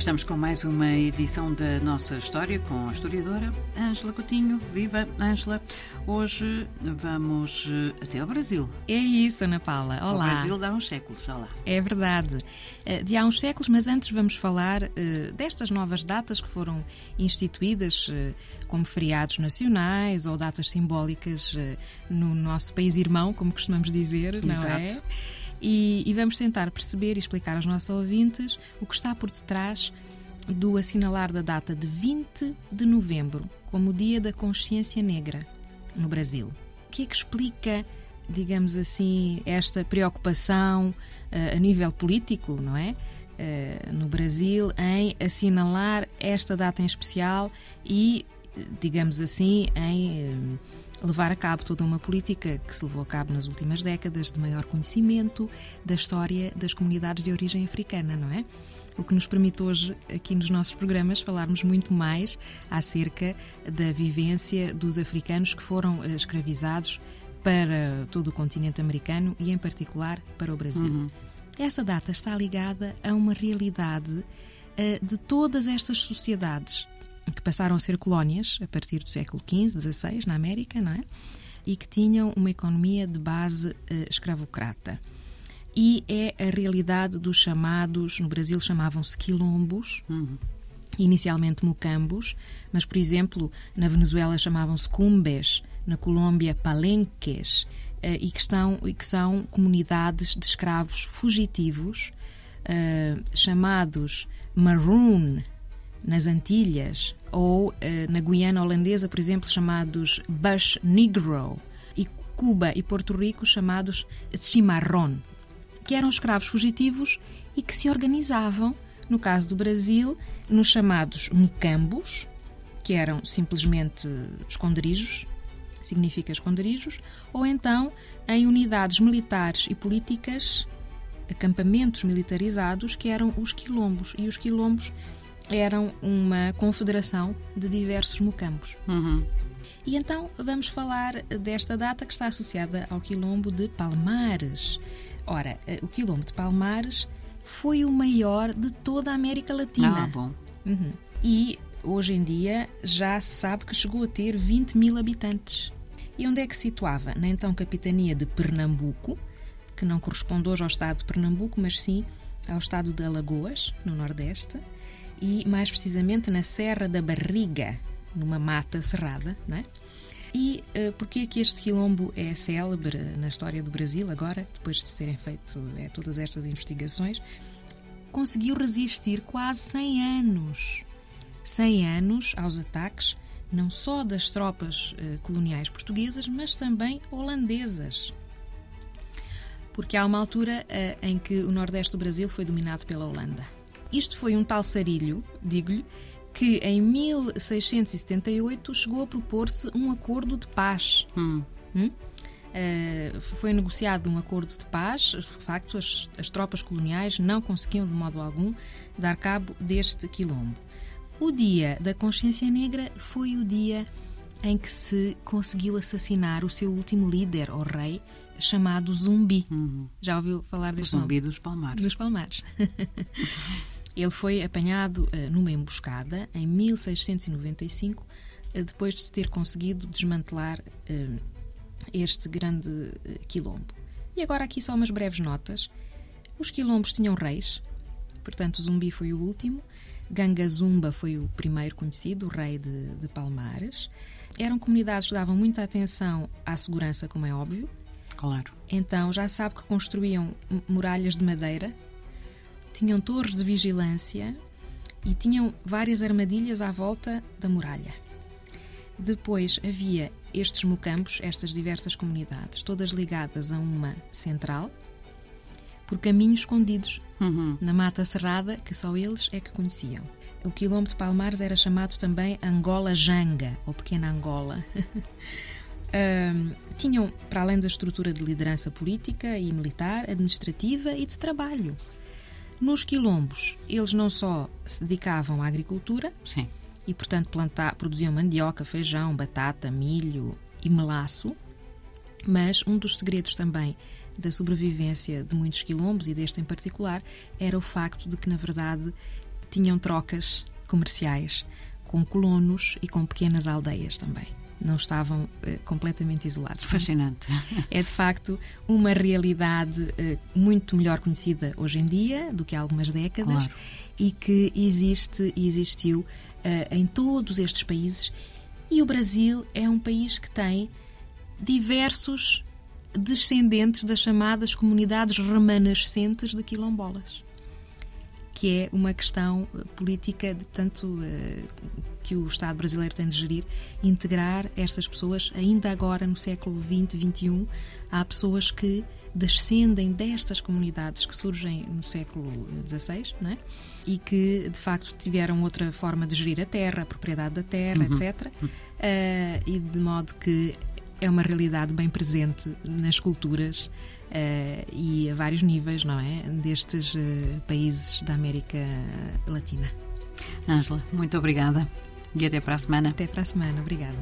Estamos com mais uma edição da nossa história com a historiadora Ângela Coutinho. Viva, Ângela! Hoje vamos eh, até ao Brasil. É isso, Ana Paula. Olá. O Brasil dá uns séculos, já lá. É verdade. Eh, de há uns séculos, mas antes vamos falar uh, destas novas datas que foram instituídas como feriados nacionais ou datas simbólicas no nosso país irmão, como costumamos dizer, Exato. não é? E, e, vamos tentar perceber e explicar aos nossos ouvintes o que está por detrás do assinalar da data de 20 de novembro como o Dia da Consciência Negra no Brasil. O que é que explica, digamos assim, esta preocupação uh, a nível político, não é? Uh, no Brasil, em assinalar esta data em especial e, digamos assim, em. Uh, levar a cabo toda uma política que se levou a cabo nas últimas décadas de maior conhecimento da história das comunidades de origem africana, não é? O que nos permite hoje, aqui nos nossos programas, falarmos muito mais acerca da vivência dos africanos que foram escravizados para todo o continente americano e, em particular, para o Brasil. Uhum. Essa data está ligada a uma realidade uh, de todas estas sociedades que passaram a ser colónias a partir do século XV, XVI, na América, não é? E que tinham uma economia de base uh, escravocrata. E é a realidade dos chamados, no Brasil chamavam-se quilombos, uhum. inicialmente mucambos, mas, por exemplo, na Venezuela chamavam-se cumbes, na Colômbia palenques, uh, e, que estão, e que são comunidades de escravos fugitivos, uh, chamados maroon, nas Antilhas ou eh, na Guiana Holandesa, por exemplo, chamados Bush Negro, e Cuba e Porto Rico chamados Chimarrón, que eram escravos fugitivos e que se organizavam, no caso do Brasil, nos chamados mucambos, que eram simplesmente esconderijos, significa esconderijos, ou então em unidades militares e políticas, acampamentos militarizados, que eram os quilombos. E os quilombos eram uma confederação de diversos mucambos. Uhum. E então vamos falar desta data que está associada ao quilombo de Palmares. Ora, o quilombo de Palmares foi o maior de toda a América Latina. Ah, bom. Uhum. E hoje em dia já se sabe que chegou a ter 20 mil habitantes. E onde é que se situava? Na então capitania de Pernambuco, que não corresponde hoje ao estado de Pernambuco, mas sim ao estado de Alagoas, no Nordeste e mais precisamente na Serra da Barriga, numa mata cerrada, não é? E uh, porquê que este quilombo é célebre na história do Brasil agora, depois de terem feito é, todas estas investigações? Conseguiu resistir quase 100 anos. 100 anos aos ataques não só das tropas uh, coloniais portuguesas, mas também holandesas. Porque há uma altura uh, em que o nordeste do Brasil foi dominado pela Holanda. Isto foi um tal sarilho, digo-lhe, que em 1678 chegou a propor-se um acordo de paz. Hum. Hum? Uh, foi negociado um acordo de paz. De facto, as, as, tropas coloniais não conseguiam de modo algum dar cabo deste quilombo. O dia da consciência negra foi o dia em que se conseguiu assassinar o seu último líder, o rei, chamado Zumbi. Uhum. Já ouviu falar deste Zumbi nome? dos Palmares. Dos Palmares. Ele foi apanhado uh, numa emboscada em 1695, uh, depois de se ter conseguido desmantelar uh, este grande quilombo. E agora aqui só umas breves notas. Os quilombos tinham reis, portanto Zumbi foi o último, Gangazumba foi o primeiro conhecido, o rei de, de Palmares. Eram comunidades que davam muita atenção à segurança, como é óbvio. Claro. Então já sabe que construíam muralhas de madeira tinham torres de vigilância e tinham várias armadilhas à volta da muralha. Depois havia estes mucampos, estas diversas comunidades, todas ligadas a uma central, por caminhos escondidos uhum. na mata cerrada que só eles é que conheciam. O quilombo de Palmares era chamado também Angola Janga, ou Pequena Angola. um, tinham, para além da estrutura de liderança política e militar, administrativa e de trabalho. Nos quilombos, eles não só se dedicavam à agricultura Sim. e, portanto, plantar, produziam mandioca, feijão, batata, milho e melaço, mas um dos segredos também da sobrevivência de muitos quilombos e deste em particular era o facto de que, na verdade, tinham trocas comerciais com colonos e com pequenas aldeias também. Não estavam uh, completamente isolados. Fascinante. É de facto uma realidade uh, muito melhor conhecida hoje em dia do que há algumas décadas Claro. e que existe e existiu uh, em todos estes países. E o Brasil é um país que tem diversos descendentes das chamadas comunidades remanescentes de quilombolas que é uma questão eh, política, de, portanto, eh, que o Estado brasileiro tem de gerir, integrar estas pessoas, ainda agora no século XX, XXI, há pessoas que descendem destas comunidades que surgem no século XVI, não é? e que de facto tiveram outra forma de gerir a terra, a propriedade da terra, etc. Uh, e de modo que é uma realidade bem presente nas culturas e a vários níveis, não é? Destes uh, países da América Latina. Ângela, muito obrigada e até para a semana. Até para a semana, obrigada.